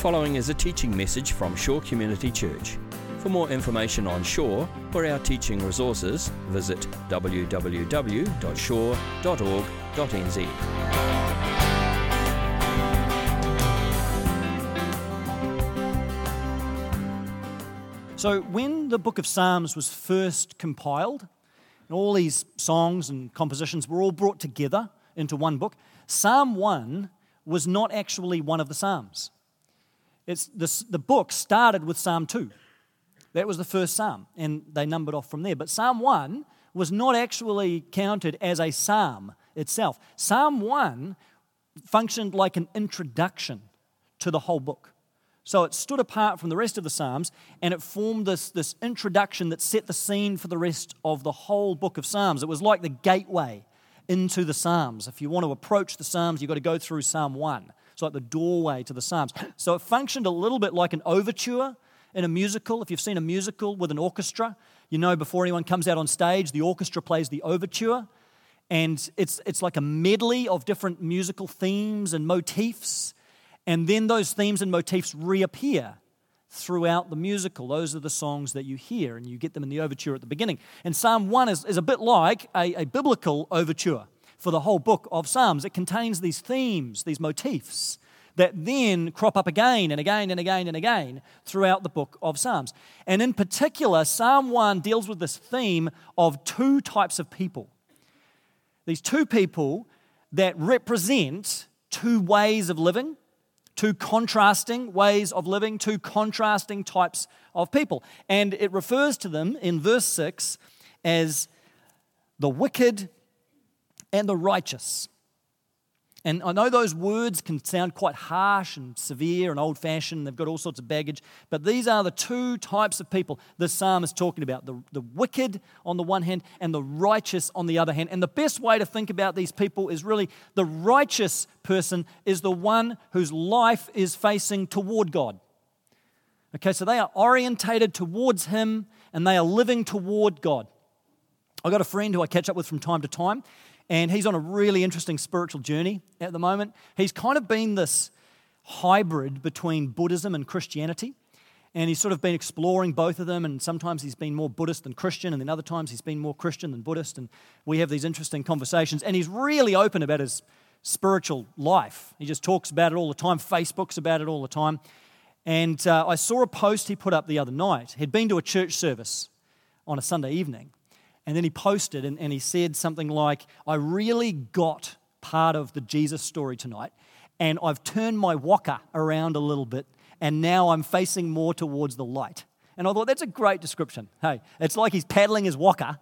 following is a teaching message from Shore Community Church. For more information on Shore or our teaching resources, visit www.shore.org.nz. So, when the book of Psalms was first compiled, and all these songs and compositions were all brought together into one book, Psalm 1 was not actually one of the Psalms. It's this, the book started with Psalm 2. That was the first psalm, and they numbered off from there. But Psalm 1 was not actually counted as a psalm itself. Psalm 1 functioned like an introduction to the whole book. So it stood apart from the rest of the Psalms and it formed this, this introduction that set the scene for the rest of the whole book of Psalms. It was like the gateway into the Psalms. If you want to approach the Psalms, you've got to go through Psalm 1. It's like the doorway to the Psalms. So it functioned a little bit like an overture in a musical. If you've seen a musical with an orchestra, you know before anyone comes out on stage, the orchestra plays the overture. And it's, it's like a medley of different musical themes and motifs and then those themes and motifs reappear throughout the musical. Those are the songs that you hear, and you get them in the overture at the beginning. And Psalm 1 is, is a bit like a, a biblical overture for the whole book of Psalms. It contains these themes, these motifs that then crop up again and again and again and again throughout the book of Psalms. And in particular, Psalm 1 deals with this theme of two types of people. These two people that represent two ways of living, two contrasting ways of living, two contrasting types of people. And it refers to them in verse 6 as the wicked and the righteous. And I know those words can sound quite harsh and severe and old fashioned, they've got all sorts of baggage, but these are the two types of people the psalm is talking about the, the wicked on the one hand and the righteous on the other hand. And the best way to think about these people is really the righteous person is the one whose life is facing toward God. Okay, so they are orientated towards Him and they are living toward God. I've got a friend who I catch up with from time to time, and he's on a really interesting spiritual journey at the moment. He's kind of been this hybrid between Buddhism and Christianity. And he's sort of been exploring both of them, and sometimes he's been more Buddhist than Christian, and then other times he's been more Christian than Buddhist. And we have these interesting conversations. And he's really open about his spiritual life. He just talks about it all the time, Facebook's about it all the time. And uh, I saw a post he put up the other night. He'd been to a church service on a Sunday evening, and then he posted and, and he said something like, I really got part of the Jesus story tonight, and I've turned my waka around a little bit, and now I'm facing more towards the light. And I thought, that's a great description. Hey, it's like he's paddling his waka,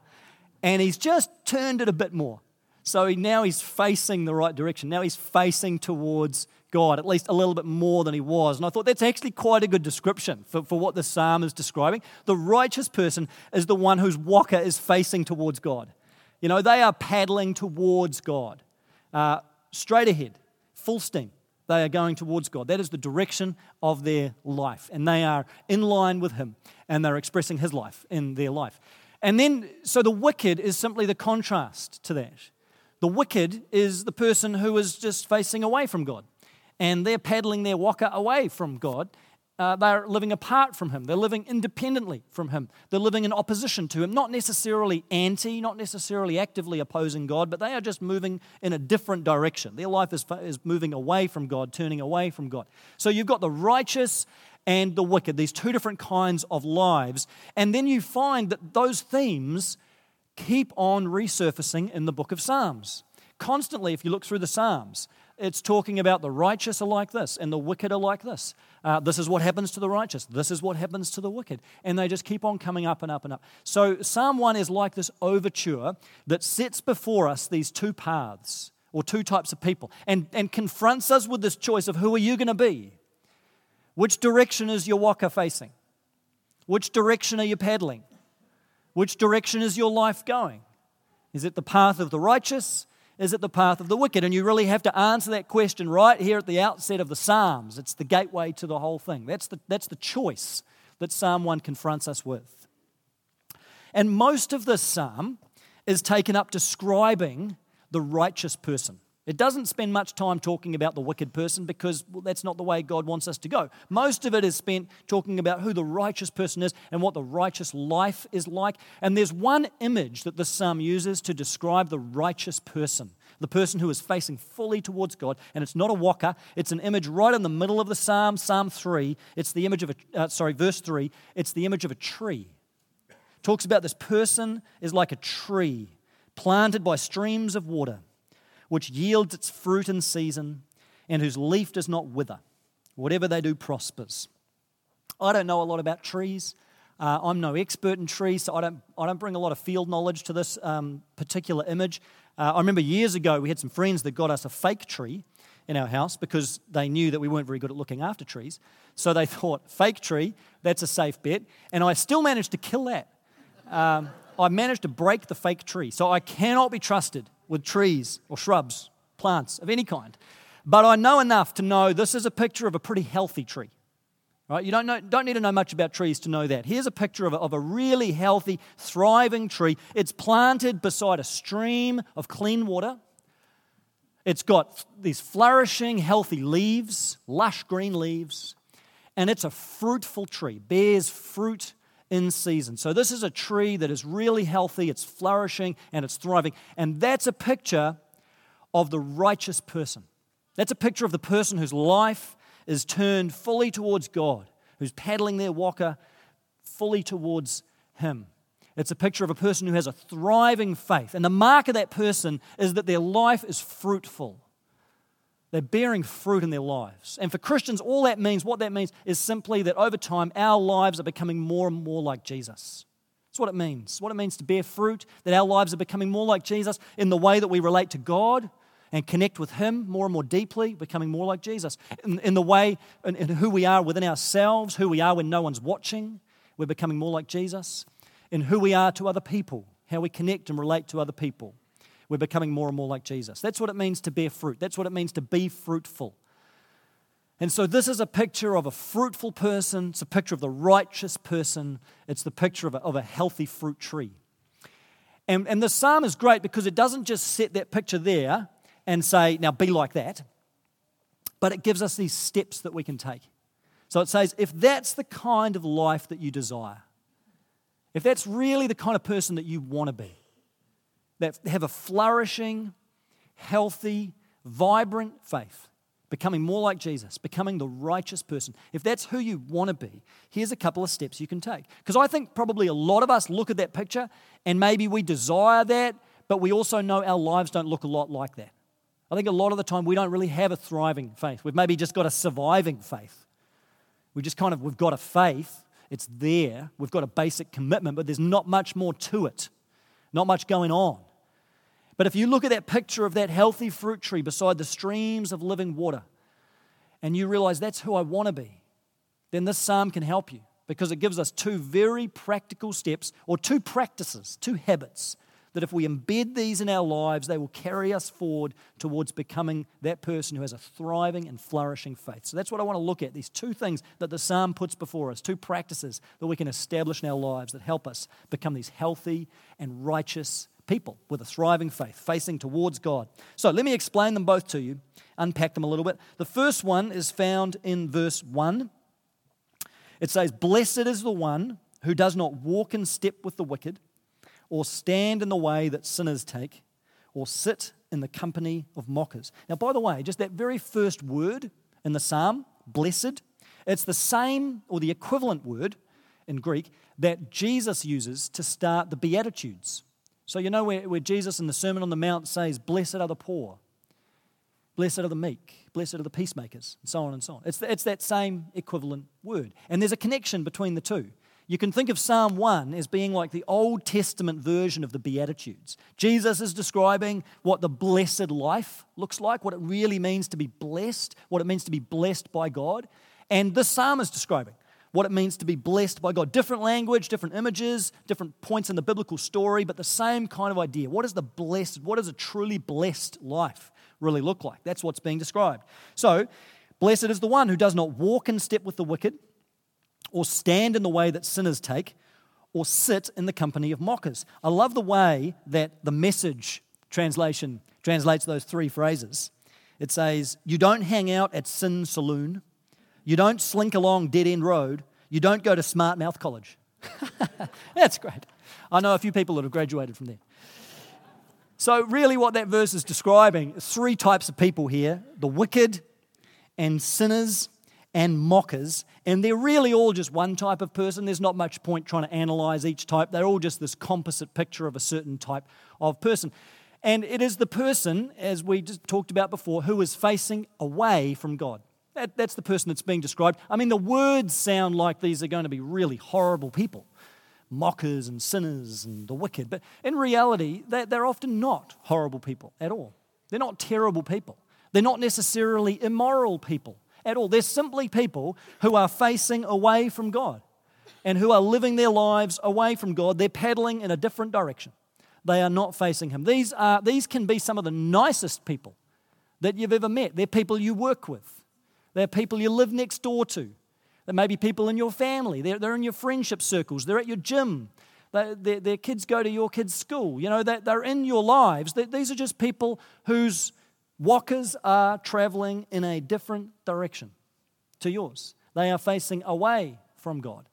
and he's just turned it a bit more. So now he's facing the right direction. Now he's facing towards God, at least a little bit more than he was. And I thought that's actually quite a good description for, for what the psalm is describing. The righteous person is the one whose waka is facing towards God. You know, they are paddling towards God, uh, straight ahead, full steam. They are going towards God. That is the direction of their life. And they are in line with Him and they're expressing His life in their life. And then, so the wicked is simply the contrast to that. The wicked is the person who is just facing away from God and they're paddling their waka away from God. Uh, they're living apart from Him. They're living independently from Him. They're living in opposition to Him, not necessarily anti, not necessarily actively opposing God, but they are just moving in a different direction. Their life is, is moving away from God, turning away from God. So you've got the righteous and the wicked, these two different kinds of lives. And then you find that those themes keep on resurfacing in the book of Psalms. Constantly, if you look through the Psalms, it's talking about the righteous are like this and the wicked are like this. Uh, this is what happens to the righteous. This is what happens to the wicked. And they just keep on coming up and up and up. So Psalm 1 is like this overture that sets before us these two paths or two types of people and, and confronts us with this choice of who are you going to be? Which direction is your waka facing? Which direction are you paddling? Which direction is your life going? Is it the path of the righteous is it the path of the wicked? And you really have to answer that question right here at the outset of the Psalms. It's the gateway to the whole thing. That's the, that's the choice that Psalm 1 confronts us with. And most of this psalm is taken up describing the righteous person. It doesn't spend much time talking about the wicked person because well, that's not the way God wants us to go. Most of it is spent talking about who the righteous person is and what the righteous life is like. And there's one image that the psalm uses to describe the righteous person, the person who is facing fully towards God. And it's not a waka, it's an image right in the middle of the psalm, Psalm 3. It's the image of a, uh, sorry, verse 3. It's the image of a tree. Talks about this person is like a tree planted by streams of water which yields its fruit in season, and whose leaf does not wither. Whatever they do prospers. I don't know a lot about trees. Uh, I'm no expert in trees, so I don't, I don't bring a lot of field knowledge to this um, particular image. Uh, I remember years ago we had some friends that got us a fake tree in our house because they knew that we weren't very good at looking after trees. So they thought, fake tree, that's a safe bet. And I still managed to kill that. Um, I managed to break the fake tree. So I cannot be trusted with trees or shrubs, plants of any kind. But I know enough to know this is a picture of a pretty healthy tree. Right? You don't, know, don't need to know much about trees to know that. Here's a picture of a, of a really healthy, thriving tree. It's planted beside a stream of clean water. It's got these flourishing, healthy leaves, lush green leaves, and it's a fruitful tree, bears fruit in season. So, this is a tree that is really healthy, it's flourishing, and it's thriving. And that's a picture of the righteous person. That's a picture of the person whose life is turned fully towards God, who's paddling their waka fully towards Him. It's a picture of a person who has a thriving faith. And the mark of that person is that their life is fruitful. They're bearing fruit in their lives. And for Christians, all that means, what that means, is simply that over time, our lives are becoming more and more like Jesus. That's what it means. What it means to bear fruit, that our lives are becoming more like Jesus in the way that we relate to God and connect with Him more and more deeply, becoming more like Jesus. In, in the way, in, in who we are within ourselves, who we are when no one's watching, we're becoming more like Jesus. In who we are to other people, how we connect and relate to other people we're becoming more and more like Jesus. That's what it means to bear fruit. That's what it means to be fruitful. And so, this is a picture of a fruitful person. It's a picture of the righteous person. It's the picture of a, of a healthy fruit tree. And, and the psalm is great because it doesn't just set that picture there and say, now be like that, but it gives us these steps that we can take. So it says, if that's the kind of life that you desire, if that's really the kind of person that you want to be, that have a flourishing, healthy, vibrant faith, becoming more like Jesus, becoming the righteous person, if that's who you want to be, here's a couple of steps you can take. Because I think probably a lot of us look at that picture and maybe we desire that, but we also know our lives don't look a lot like that. I think a lot of the time we don't really have a thriving faith. We've maybe just got a surviving faith. We just kind of, we've got a faith, it's there, we've got a basic commitment, but there's not much more to it, not much going on. But if you look at that picture of that healthy fruit tree beside the streams of living water, and you realize that's who I want to be, then this psalm can help you because it gives us two very practical steps or two practices, two habits that if we embed these in our lives, they will carry us forward towards becoming that person who has a thriving and flourishing faith. So that's what I want to look at these two things that the psalm puts before us, two practices that we can establish in our lives that help us become these healthy and righteous people with a thriving faith, facing towards God. So let me explain them both to you, unpack them a little bit. The first one is found in verse 1. It says, Blessed is the one who does not walk in step with the wicked, or stand in the way that sinners take, or sit in the company of mockers. Now, by the way, just that very first word in the psalm, blessed, it's the same or the equivalent word in Greek that Jesus uses to start the Beatitudes. So, you know where, where Jesus in the Sermon on the Mount says, Blessed are the poor, blessed are the meek, blessed are the peacemakers, and so on and so on. It's, the, it's that same equivalent word. And there's a connection between the two. You can think of Psalm 1 as being like the Old Testament version of the Beatitudes. Jesus is describing what the blessed life looks like, what it really means to be blessed, what it means to be blessed by God. And this psalm is describing what it means to be blessed by God. Different language, different images, different points in the biblical story, but the same kind of idea. What is the blessed, what does a truly blessed life really look like? That's what's being described. So, blessed is the one who does not walk in step with the wicked, or stand in the way that sinners take, or sit in the company of mockers. I love the way that the message translation translates those three phrases. It says, You don't hang out at Sin Saloon, you don't slink along Dead End Road, you don't go to Smart Mouth College. That's great. I know a few people that have graduated from there. So, really, what that verse is describing three types of people here the wicked and sinners and mockers. And they're really all just one type of person. There's not much point trying to analyze each type. They're all just this composite picture of a certain type of person. And it is the person, as we just talked about before, who is facing away from God. That, that's the person that's being described. I mean, the words sound like these are going to be really horrible people mockers and sinners and the wicked. But in reality, they're, they're often not horrible people at all. They're not terrible people. They're not necessarily immoral people at all. They're simply people who are facing away from God and who are living their lives away from God. They're paddling in a different direction. They are not facing Him. These, are, these can be some of the nicest people that you've ever met. They're people you work with, they're people you live next door to. There may be people in your family, they're, they're in your friendship circles, they're at your gym, they, their, their kids go to your kids' school. You know, they, they're in your lives. They, these are just people whose wakas are traveling in a different direction to yours. They are facing away from God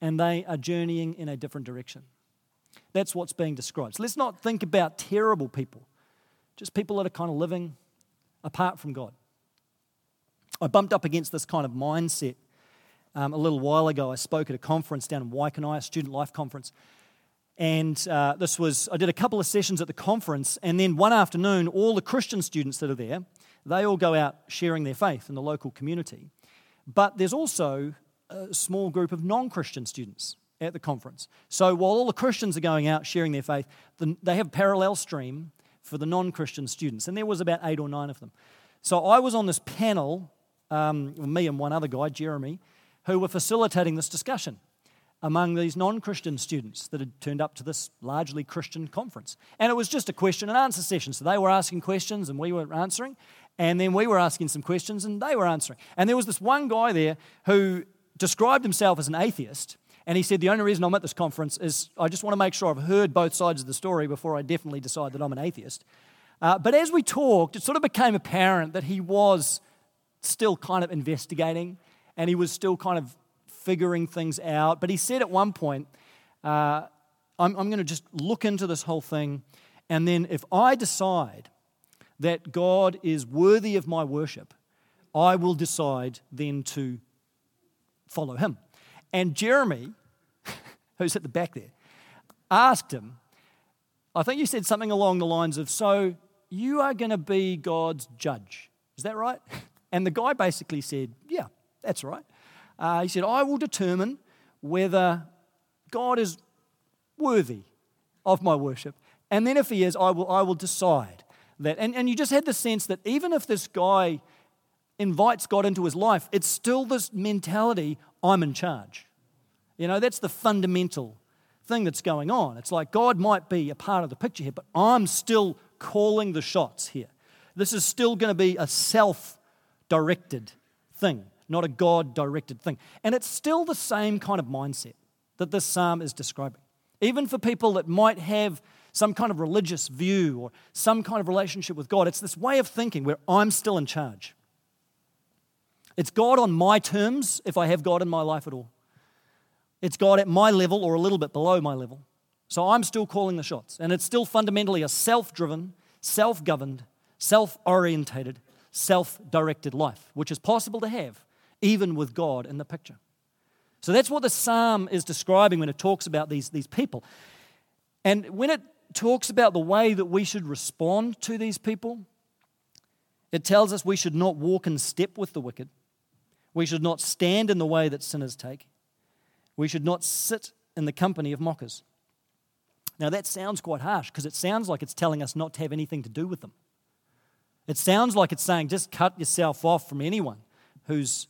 and they are journeying in a different direction. That's what's being described. So let's not think about terrible people, just people that are kind of living apart from God. I bumped up against this kind of mindset um, a little while ago, I spoke at a conference down in Waikanae, a student life conference. And uh, this was, I did a couple of sessions at the conference, and then one afternoon, all the Christian students that are there, they all go out sharing their faith in the local community. But there's also a small group of non Christian students at the conference. So while all the Christians are going out sharing their faith, they have a parallel stream for the non Christian students, and there was about eight or nine of them. So I was on this panel, um, me and one other guy, Jeremy, who were facilitating this discussion among these non Christian students that had turned up to this largely Christian conference. And it was just a question and answer session. So they were asking questions and we were answering. And then we were asking some questions and they were answering. And there was this one guy there who described himself as an atheist. And he said, The only reason I'm at this conference is I just want to make sure I've heard both sides of the story before I definitely decide that I'm an atheist. Uh, but as we talked, it sort of became apparent that he was still kind of investigating and he was still kind of figuring things out. But he said at one point, uh, I'm, I'm going to just look into this whole thing, and then if I decide that God is worthy of my worship, I will decide then to follow him. And Jeremy, who's at the back there, asked him, I think you said something along the lines of, So you are going to be God's judge. Is that right? And the guy basically said, Yeah, that's right. Uh, he said, I will determine whether God is worthy of my worship. And then if he is, I will, I will decide that. And, and you just had the sense that even if this guy invites God into his life, it's still this mentality I'm in charge. You know, that's the fundamental thing that's going on. It's like God might be a part of the picture here, but I'm still calling the shots here. This is still going to be a self directed thing not a God directed thing. And it's still the same kind of mindset that this psalm is describing. Even for people that might have some kind of religious view or some kind of relationship with God, it's this way of thinking where I'm still in charge. It's God on my terms if I have God in my life at all. It's God at my level or a little bit below my level. So I'm still calling the shots. And it's still fundamentally a self driven, self governed, self orientated, self directed life, which is possible to have even with God in the picture. So that's what the psalm is describing when it talks about these, these people. And when it talks about the way that we should respond to these people, it tells us we should not walk in step with the wicked. We should not stand in the way that sinners take. We should not sit in the company of mockers. Now, that sounds quite harsh because it sounds like it's telling us not to have anything to do with them. It sounds like it's saying just cut yourself off from anyone who's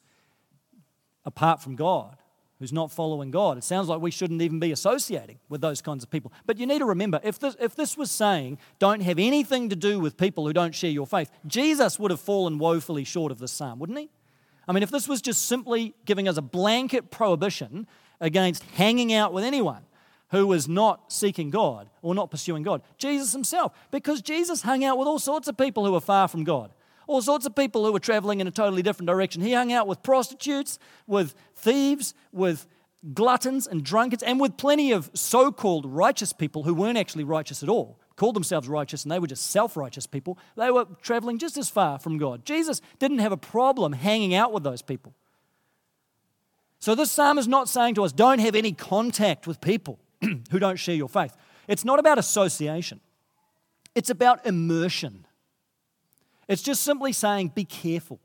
apart from God, who's not following God. It sounds like we shouldn't even be associating with those kinds of people. But you need to remember if this, if this was saying don't have anything to do with people who don't share your faith, Jesus would have fallen woefully short of this psalm, wouldn't he? I mean, if this was just simply giving us a blanket prohibition against hanging out with anyone who was not seeking God or not pursuing God? Jesus himself. Because Jesus hung out with all sorts of people who were far from God, all sorts of people who were traveling in a totally different direction. He hung out with prostitutes, with thieves, with gluttons and drunkards, and with plenty of so called righteous people who weren't actually righteous at all, called themselves righteous, and they were just self righteous people. They were traveling just as far from God. Jesus didn't have a problem hanging out with those people. So, this psalm is not saying to us, don't have any contact with people who don't share your faith. It's not about association, it's about immersion. It's just simply saying, be careful.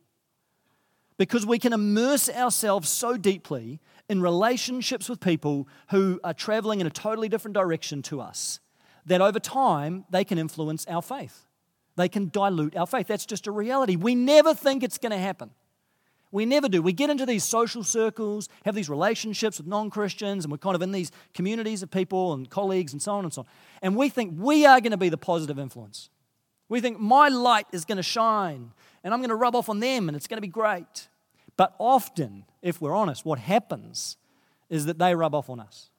Because we can immerse ourselves so deeply in relationships with people who are traveling in a totally different direction to us that over time they can influence our faith. They can dilute our faith. That's just a reality. We never think it's going to happen. We never do. We get into these social circles, have these relationships with non Christians, and we're kind of in these communities of people and colleagues and so on and so on. And we think we are going to be the positive influence. We think my light is going to shine and I'm going to rub off on them and it's going to be great. But often, if we're honest, what happens is that they rub off on us.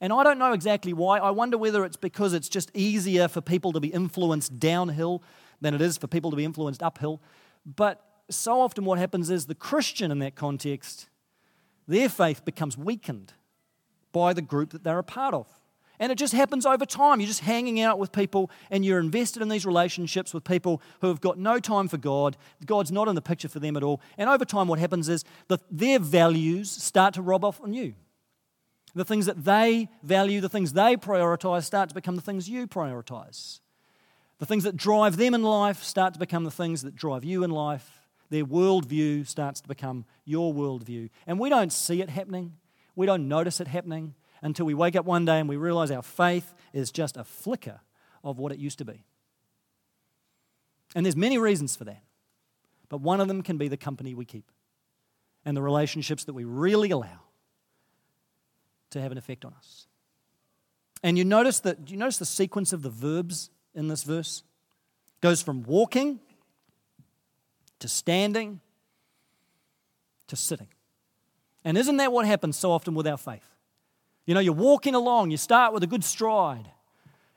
And I don't know exactly why. I wonder whether it's because it's just easier for people to be influenced downhill than it is for people to be influenced uphill. But so often what happens is the Christian in that context, their faith becomes weakened by the group that they're a part of. And it just happens over time. You're just hanging out with people and you're invested in these relationships with people who have got no time for God. God's not in the picture for them at all. And over time, what happens is that their values start to rob off on you. The things that they value, the things they prioritize, start to become the things you prioritize. The things that drive them in life start to become the things that drive you in life their worldview starts to become your worldview. And we don't see it happening, we don't notice it happening until we wake up one day and we realize our faith is just a flicker of what it used to be. And there's many reasons for that. But one of them can be the company we keep and the relationships that we really allow to have an effect on us. And you notice that you notice the sequence of the verbs in this verse? It goes from walking to standing to sitting. And isn't that what happens so often with our faith? You know, you're walking along, you start with a good stride,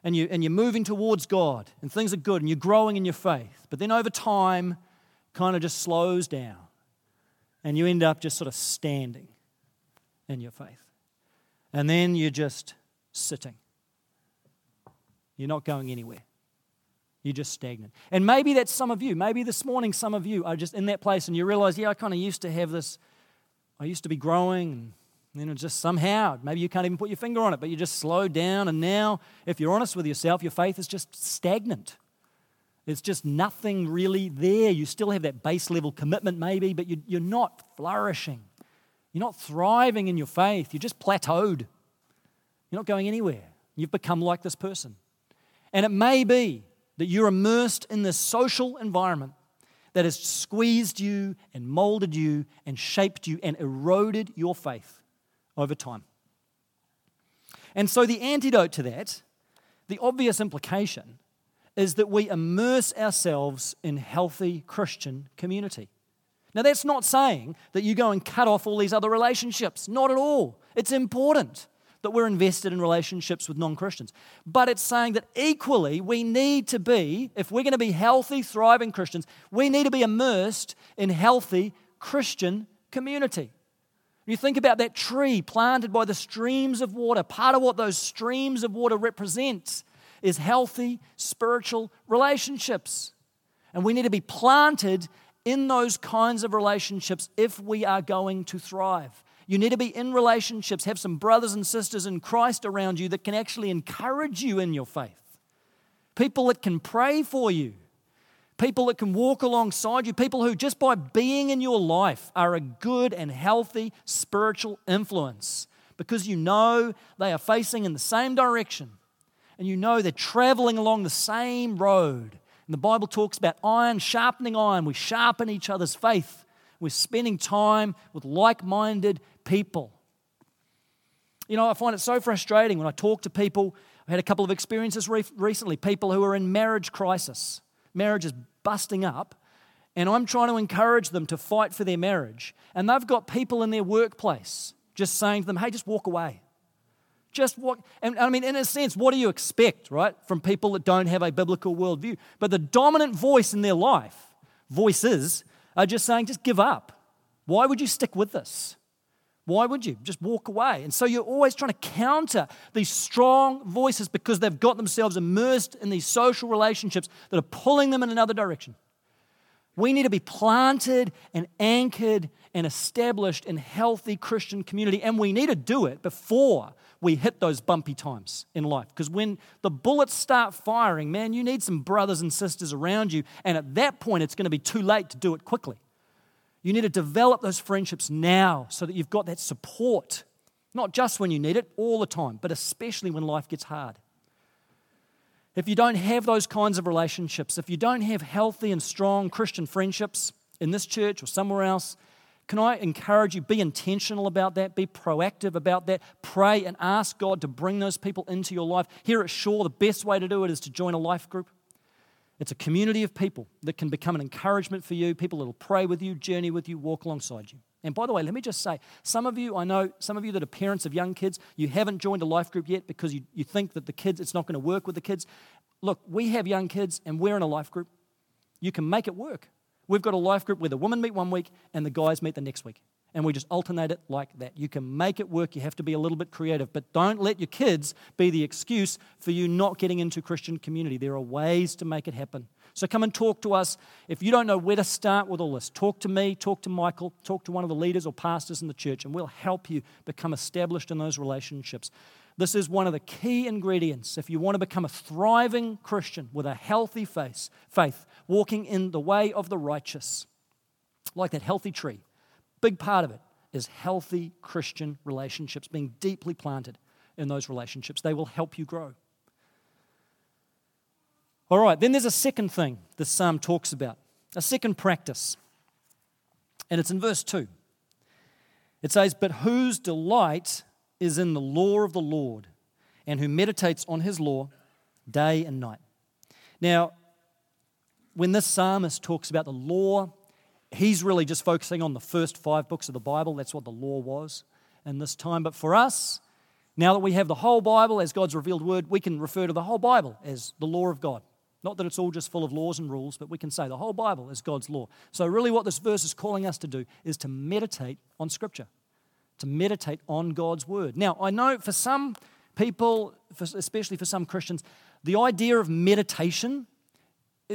and, you, and you're moving towards God, and things are good, and you're growing in your faith. But then over time, kind of just slows down, and you end up just sort of standing in your faith. And then you're just sitting. You're not going anywhere. You're just stagnant. And maybe that's some of you. Maybe this morning, some of you are just in that place and you realize, yeah, I kind of used to have this, I used to be growing, and know, just somehow, maybe you can't even put your finger on it, but you just slowed down. And now, if you're honest with yourself, your faith is just stagnant. There's just nothing really there. You still have that base level commitment, maybe, but you're not flourishing. You're not thriving in your faith. You're just plateaued. You're not going anywhere. You've become like this person. And it may be that you're immersed in this social environment that has squeezed you and molded you and shaped you and eroded your faith over time. And so, the antidote to that, the obvious implication, is that we immerse ourselves in healthy Christian community. Now, that's not saying that you go and cut off all these other relationships, not at all. It's important that we're invested in relationships with non Christians. But it's saying that equally, we need to be, if we're going to be healthy, thriving Christians, we need to be immersed in healthy Christian community. You think about that tree planted by the streams of water. Part of what those streams of water represent is healthy spiritual relationships. And we need to be planted in those kinds of relationships if we are going to thrive. You need to be in relationships, have some brothers and sisters in Christ around you that can actually encourage you in your faith. People that can pray for you. People that can walk alongside you. People who, just by being in your life, are a good and healthy spiritual influence because you know they are facing in the same direction and you know they're traveling along the same road. And the Bible talks about iron sharpening iron. We sharpen each other's faith. We're spending time with like minded people. You know, I find it so frustrating when I talk to people. I had a couple of experiences re- recently, people who are in marriage crisis. Marriage is busting up, and I'm trying to encourage them to fight for their marriage. And they've got people in their workplace just saying to them, hey, just walk away. Just what, and I mean, in a sense, what do you expect, right, from people that don't have a biblical worldview? But the dominant voice in their life, voices, are just saying, just give up. Why would you stick with this? Why would you? Just walk away. And so you're always trying to counter these strong voices because they've got themselves immersed in these social relationships that are pulling them in another direction. We need to be planted and anchored and established in healthy Christian community, and we need to do it before we hit those bumpy times in life. Because when the bullets start firing, man, you need some brothers and sisters around you, and at that point, it's going to be too late to do it quickly. You need to develop those friendships now so that you've got that support, not just when you need it, all the time, but especially when life gets hard. If you don't have those kinds of relationships, if you don't have healthy and strong Christian friendships in this church or somewhere else, can I encourage you, be intentional about that, be proactive about that, pray and ask God to bring those people into your life. Here at Shore, the best way to do it is to join a life group. It's a community of people that can become an encouragement for you, people that will pray with you, journey with you, walk alongside you. And by the way, let me just say, some of you, I know some of you that are parents of young kids, you haven't joined a life group yet because you, you think that the kids, it's not going to work with the kids. Look, we have young kids and we're in a life group. You can make it work. We've got a life group where the women meet one week and the guys meet the next week and we just alternate it like that. You can make it work. You have to be a little bit creative, but don't let your kids be the excuse for you not getting into Christian community. There are ways to make it happen. So come and talk to us. If you don't know where to start with all this, talk to me, talk to Michael, talk to one of the leaders or pastors in the church, and we'll help you become established in those relationships. This is one of the key ingredients if you want to become a thriving Christian with a healthy faith, faith walking in the way of the righteous, like that healthy tree Big part of it is healthy Christian relationships, being deeply planted in those relationships. They will help you grow. All right, then there's a second thing the psalm talks about, a second practice. And it's in verse 2. It says, But whose delight is in the law of the Lord, and who meditates on his law day and night. Now, when this psalmist talks about the law he's really just focusing on the first five books of the Bible. That's what the law was in this time. But for us, now that we have the whole Bible as God's revealed word, we can refer to the whole Bible as the law of God. Not that it's all just full of laws and rules, but we can say the whole Bible is God's law. So, really, what this verse is calling us to do is to meditate on Scripture, to meditate on God's Word. Now, I know for some people, especially for some Christians, the idea of meditation,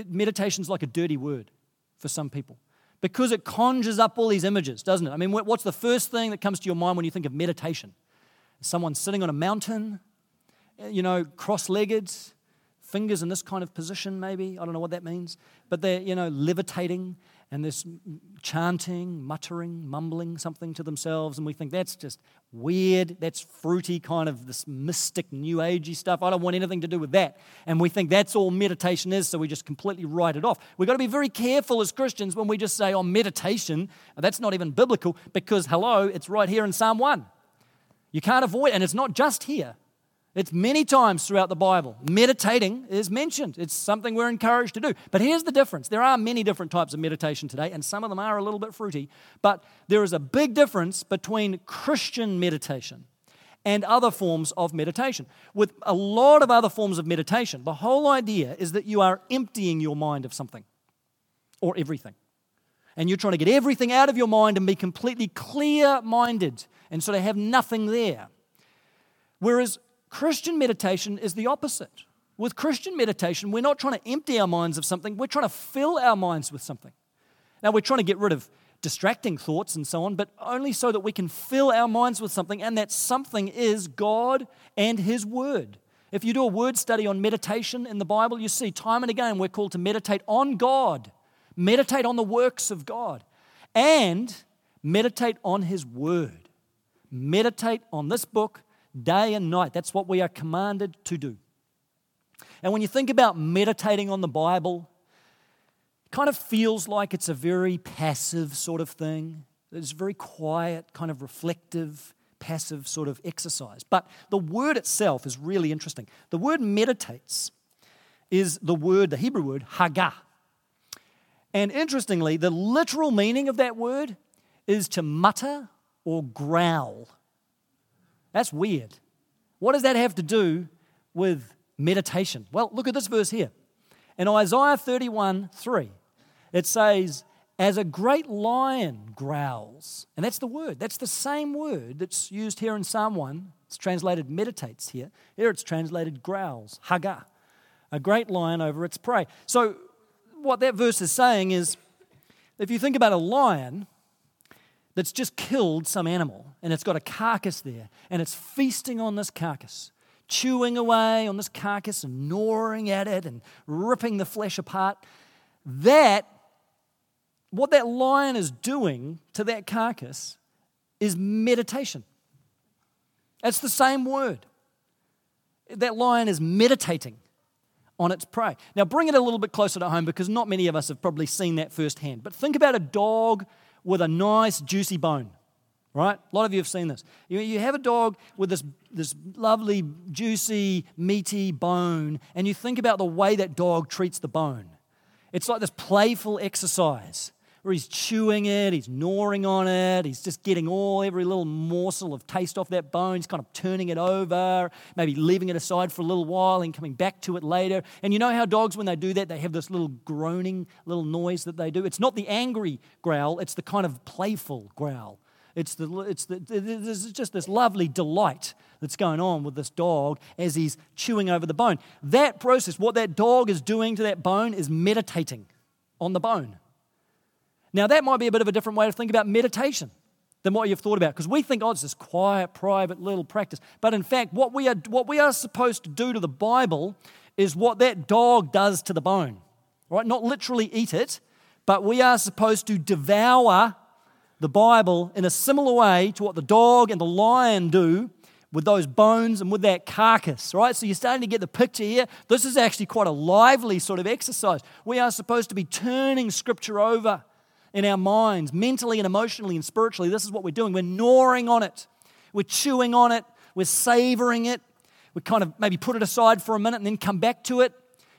meditation is like a dirty word for some people because it conjures up all these images, doesn't it? I mean, what's the first thing that comes to your mind when you think of meditation? Someone sitting on a mountain, eh, you know, cross legged, fingers in this kind of position, maybe. I don't know what that means. But they're, you know, levitating and this chanting, muttering, mumbling something to themselves. And we think that's just weird. That's fruity, kind of this mystic, new agey stuff. I don't want anything to do with that. And we think that's all meditation is, so we just completely write it off. We've got to be very careful as Christians when we just say, oh, meditation. That's not even biblical because, hello, it's right here in Psalm 1. You can't avoid, and it's not just here. It's many times throughout the Bible. Meditating is mentioned. It's something we're encouraged to do. But here's the difference there are many different types of meditation today, and some of them are a little bit fruity. But there is a big difference between Christian meditation and other forms of meditation. With a lot of other forms of meditation, the whole idea is that you are emptying your mind of something or everything. And you're trying to get everything out of your mind and be completely clear minded and sort of have nothing there. Whereas Christian meditation is the opposite. With Christian meditation, we're not trying to empty our minds of something, we're trying to fill our minds with something. Now, we're trying to get rid of distracting thoughts and so on, but only so that we can fill our minds with something, and that something is God and His Word. If you do a word study on meditation in the Bible, you see time and again we're called to meditate on God, meditate on the works of God, and meditate on His Word. Meditate on this book day and night. That's what we are commanded to do. And when you think about meditating on the Bible, it kind of feels like it's a very passive sort of thing. It's very quiet, kind of reflective, passive sort of exercise. But the word itself is really interesting. The word meditates is the word, the Hebrew word, hagah. And interestingly, the literal meaning of that word is to mutter or growl. That's weird. What does that have to do with meditation? Well, look at this verse here. In Isaiah 31 3, it says, As a great lion growls. And that's the word. That's the same word that's used here in Psalm 1. It's translated meditates here. Here it's translated growls, haga. A great lion over its prey. So, what that verse is saying is if you think about a lion, that's just killed some animal and it's got a carcass there and it's feasting on this carcass, chewing away on this carcass and gnawing at it and ripping the flesh apart. That, what that lion is doing to that carcass is meditation. It's the same word. That lion is meditating on its prey. Now, bring it a little bit closer to home because not many of us have probably seen that firsthand. But think about a dog with a nice, juicy bone, right? A lot of you have seen this. You, you have a dog with this, this lovely, juicy, meaty bone, and you think about the way that dog treats the bone. It's like this playful exercise where he's chewing it, he's gnawing on it, he's just getting all, every little morsel of taste off that bone, he's kind of turning it over, maybe leaving it aside for a little while and coming back to it later. And you know how dogs, when they do that, they have this little groaning little noise that they do? It's not the angry growl, it's the kind of playful growl. It's, the, it's the, there's just this lovely delight that's going on with this dog as he's chewing over the bone. That process, what that dog is doing to that bone, is meditating on the bone. Now, that might be a bit of a different way to think about meditation than what you've thought about because we think, oh, it's this quiet, private little practice. But in fact, what we, are, what we are supposed to do to the Bible is what that dog does to the bone, right? Not literally eat it, but we are supposed to devour the Bible in a similar way to what the dog and the lion do with those bones and with that carcass, right? So you're starting to get the picture here. This is actually quite a lively sort of exercise. We are supposed to be turning Scripture over in our minds, mentally and emotionally and spiritually. This is what we're doing. We're gnawing on it, we're chewing on it, we're savoring it. We kind of maybe put it aside for a minute and then come back to it.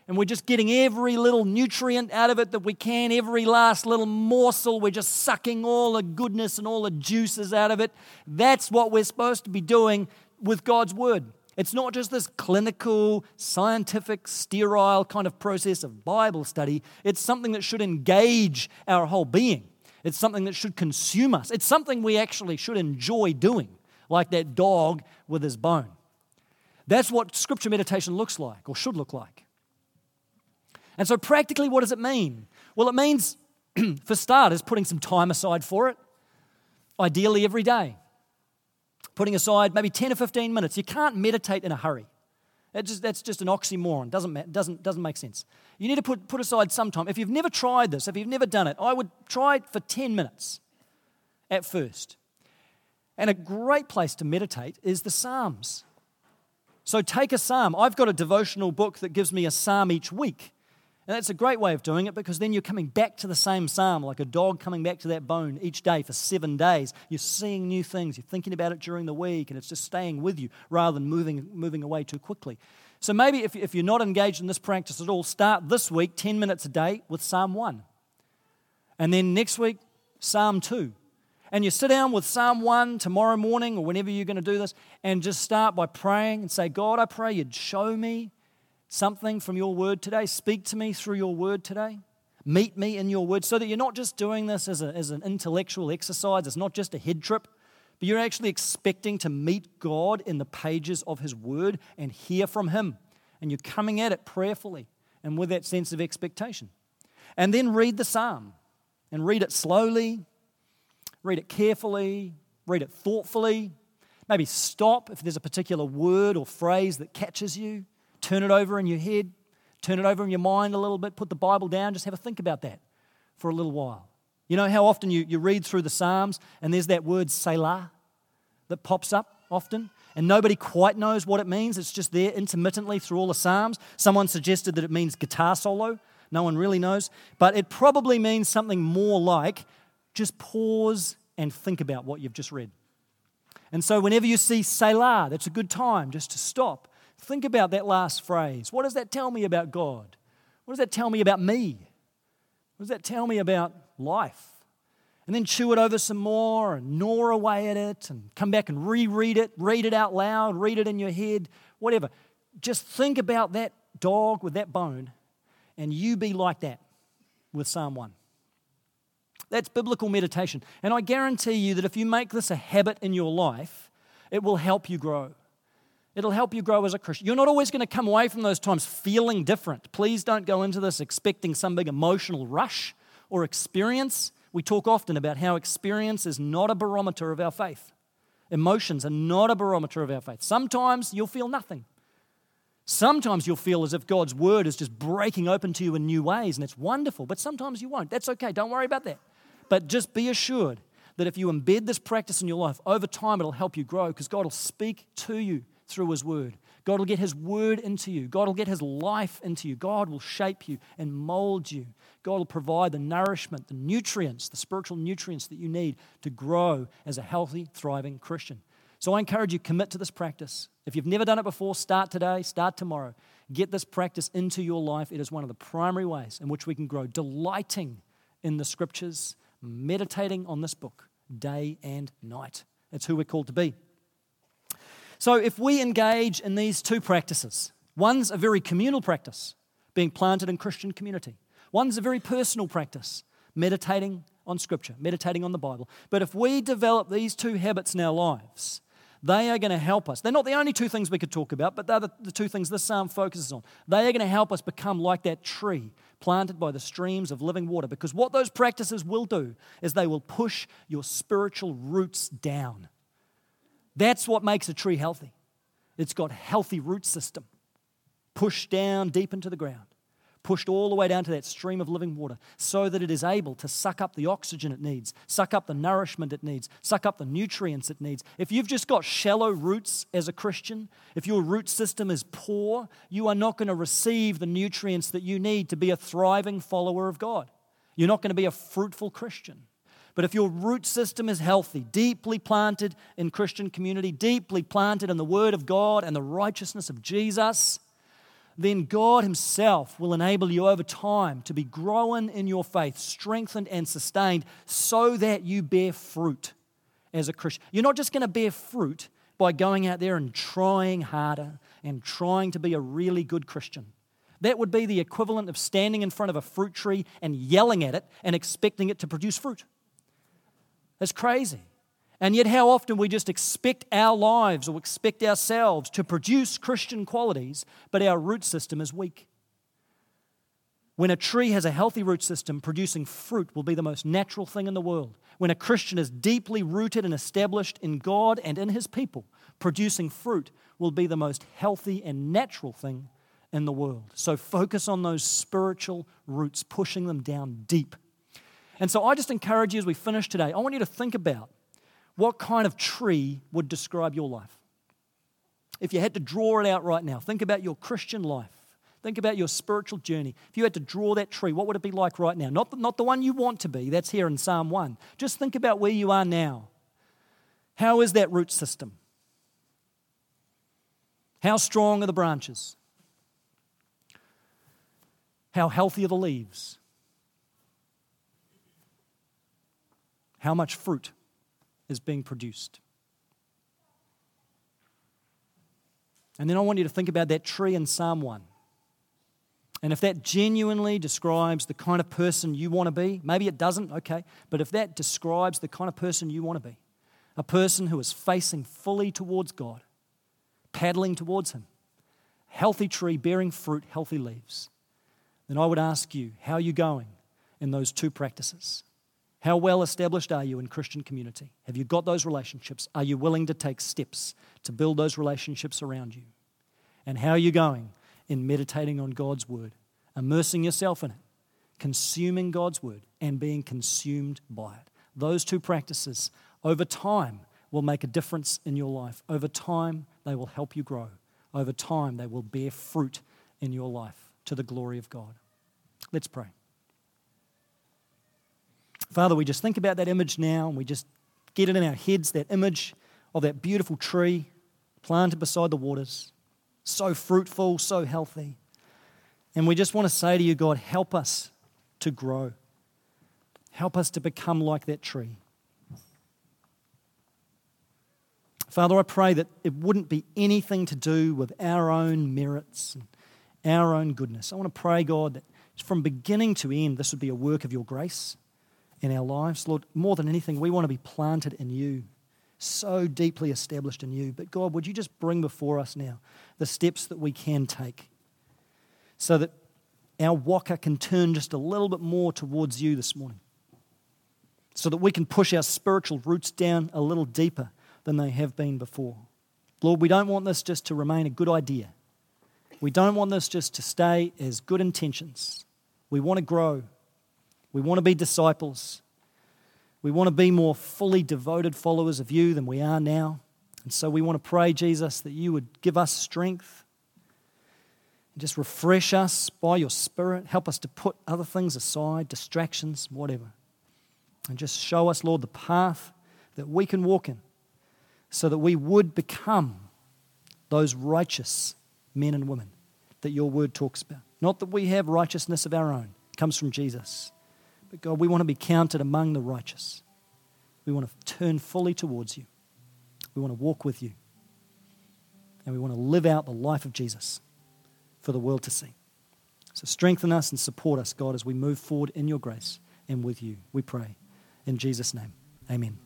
And we're just getting every little nutrient out of it that we can, every last little morsel. We're just sucking all the goodness and all the juices out of it. That's what we're supposed to be doing with God's Word. It's not just this clinical, scientific, sterile kind of process of Bible study. It's something that should engage our whole being. It's something that should consume us. It's something we actually should enjoy doing, like that dog with his bone. That's what scripture meditation looks like, or should look like. And so, practically, what does it mean? Well, it means, for starters, putting some time aside for it, ideally every day putting aside maybe 10 or 15 minutes. You can't meditate in a hurry. That just, that's just an oxymoron. Doesn't, doesn't, doesn't make sense. You need to put, put aside some time. If you've never tried this, if you've never done it, I would try it for 10 minutes at first. And a great place to meditate is the Psalms. So take a psalm. I've got a devotional book that gives me a psalm each week. And that's a great way of doing it because then you're coming back to the same psalm, like a dog coming back to that bone each day for seven days. You're seeing new things, you're thinking about it during the week, and it's just staying with you rather than moving, moving away too quickly. So maybe if, if you're not engaged in this practice at all, start this week 10 minutes a day with Psalm 1. And then next week, Psalm 2. And you sit down with Psalm 1 tomorrow morning or whenever you're going to do this and just start by praying and say, God, I pray you'd show me something from your word today. Speak to me through your word today. Meet me in your word so that you're not just doing this as, a, as an intellectual exercise, it's not just a head trip, but you're actually expecting to meet God in the pages of his word and hear from him. And you're coming at it prayerfully and with that sense of expectation. And then read the psalm and read it slowly, read it carefully, read it thoughtfully. Maybe stop if there's a particular word or phrase that catches you Turn it over in your head, turn it over in your mind a little bit, put the Bible down, just have a think about that for a little while. You know how often you, you read through the Psalms and there's that word Selah that pops up often? And nobody quite knows what it means. It's just there intermittently through all the Psalms. Someone suggested that it means guitar solo. No one really knows. But it probably means something more like just pause and think about what you've just read. And so, whenever you see Selah, that's a good time just to stop Think about that last phrase. What does that tell me about God? What does that tell me about me? What does that tell me about life? and then chew it over some more and gnaw away at it and come back and reread it, read it out loud, read it in your head, whatever. Just think about that dog with that bone and you be like that with Psalm 1. That's biblical meditation. And I guarantee you that if you make this a habit in your life, it will help you grow. It'll help you grow as a Christian. You're not always going to come away from those times feeling different. Please don't go into this expecting some big emotional rush or experience. We talk often about how experience is not a barometer of our faith. Emotions are not a barometer of our faith. Sometimes you'll feel nothing. Sometimes you'll feel as if God's word is just breaking open to you in new ways, and it's wonderful, but sometimes you won't. That's okay. Don't worry about that. But just be assured that if you embed this practice in your life, over time it'll help you grow because God will speak to you through His Word. God will get His Word into you. God will get His life into you. God will shape you and mold you. God will provide the nourishment, the nutrients, the spiritual nutrients that you need to grow as a healthy, thriving Christian. So I encourage you, commit to this practice. If you've never done it before, start today, start tomorrow. Get this practice into your life. It is one of the primary ways in which we can grow, delighting in the scriptures meditating on this book day and night. It's who we're called to be. So, if we engage in these two practices, one's a very communal practice, being planted in Christian community, one's a very personal practice, meditating on Scripture, meditating on the Bible. But if we develop these two habits in our lives, they are going to help us. They're not the only two things we could talk about, but they're the, the two things this psalm focuses on. They are going to help us become like that tree planted by the streams of living water. Because what those practices will do is they will push your spiritual roots down. That's what makes a tree healthy. It's got healthy root system, pushed down deep into the ground pushed all the way down to that stream of living water so that it is able to suck up the oxygen it needs, suck up the nourishment it needs, suck up the nutrients it needs. If you've just got shallow roots as a Christian, if your root system is poor, you are not going to receive the nutrients that you need to be a thriving follower of God. You're not going to be a fruitful Christian. But if your root system is healthy, deeply planted in Christian community, deeply planted in the Word of God and the righteousness of Jesus, then God Himself will enable you over time to be grown in your faith, strengthened and sustained, so that you bear fruit as a Christian. You're not just going to bear fruit by going out there and trying harder and trying to be a really good Christian. That would be the equivalent of standing in front of a fruit tree and yelling at it and expecting it to produce fruit. That's crazy. And yet, how often we just expect our lives or expect ourselves to produce Christian qualities, but our root system is weak. When a tree has a healthy root system, producing fruit will be the most natural thing in the world. When a Christian is deeply rooted and established in God and in his people, producing fruit will be the most healthy and natural thing in the world. So focus on those spiritual roots, pushing them down deep. And so I just encourage you as we finish today, I want you to think about what kind of tree would describe your life? If you had to draw it out right now, think about your Christian life. Think about your spiritual journey. If you had to draw that tree, what would it be like right now? Not the, not the one you want to be, that's here in Psalm 1. Just think about where you are now. How is that root system? How strong are the branches? How healthy are the leaves? How much fruit is being produced. And then I want you to think about that tree in Psalm 1. And if that genuinely describes the kind of person you want to be, maybe it doesn't, okay, but if that describes the kind of person you want to be, a person who is facing fully towards God, paddling towards Him, healthy tree bearing fruit, healthy leaves, then I would ask you, how are you going in those two practices? How well established are you in Christian community? Have you got those relationships? Are you willing to take steps to build those relationships around you? And how are you going in meditating on God's word, immersing yourself in it, consuming God's word, and being consumed by it? Those two practices over time will make a difference in your life. Over time, they will help you grow. Over time, they will bear fruit in your life to the glory of God. Let's pray. Father, we just think about that image now and we just get it in our heads that image of that beautiful tree planted beside the waters, so fruitful, so healthy. And we just want to say to you, God, help us to grow. Help us to become like that tree. Father, I pray that it wouldn't be anything to do with our own merits and our own goodness. I want to pray, God, that from beginning to end, this would be a work of your grace in our lives. Lord, more than anything, we want to be planted in you, so deeply established in you. But God, would you just bring before us now the steps that we can take so that our waka can turn just a little bit more towards you this morning, so that we can push our spiritual roots down a little deeper than they have been before. Lord, we don't want this just to remain a good idea. We don't want this just to stay as good intentions. We want to grow. We want to be disciples. We want to be more fully devoted followers of you than we are now. And so we want to pray, Jesus, that you would give us strength and just refresh us by your Spirit. Help us to put other things aside, distractions, whatever. And just show us, Lord, the path that we can walk in so that we would become those righteous men and women that your word talks about. Not that we have righteousness of our own, it comes from Jesus. But God, we want to be counted among the righteous. We want to turn fully towards you. We want to walk with you. And we want to live out the life of Jesus for the world to see. So strengthen us and support us, God, as we move forward in your grace and with you. We pray. In Jesus' name, amen.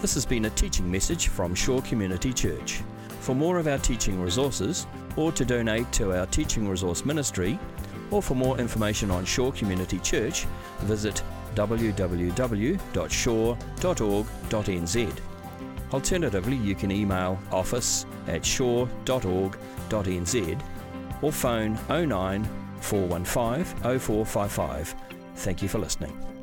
This has been a teaching message from Shore Community Church. For more of our teaching resources, or to donate to our teaching resource ministry, or for more information on Shore Community Church, visit www.shore.org.nz. Alternatively, you can email office at shore.org.nz or phone 09 415 0455. Thank you for listening.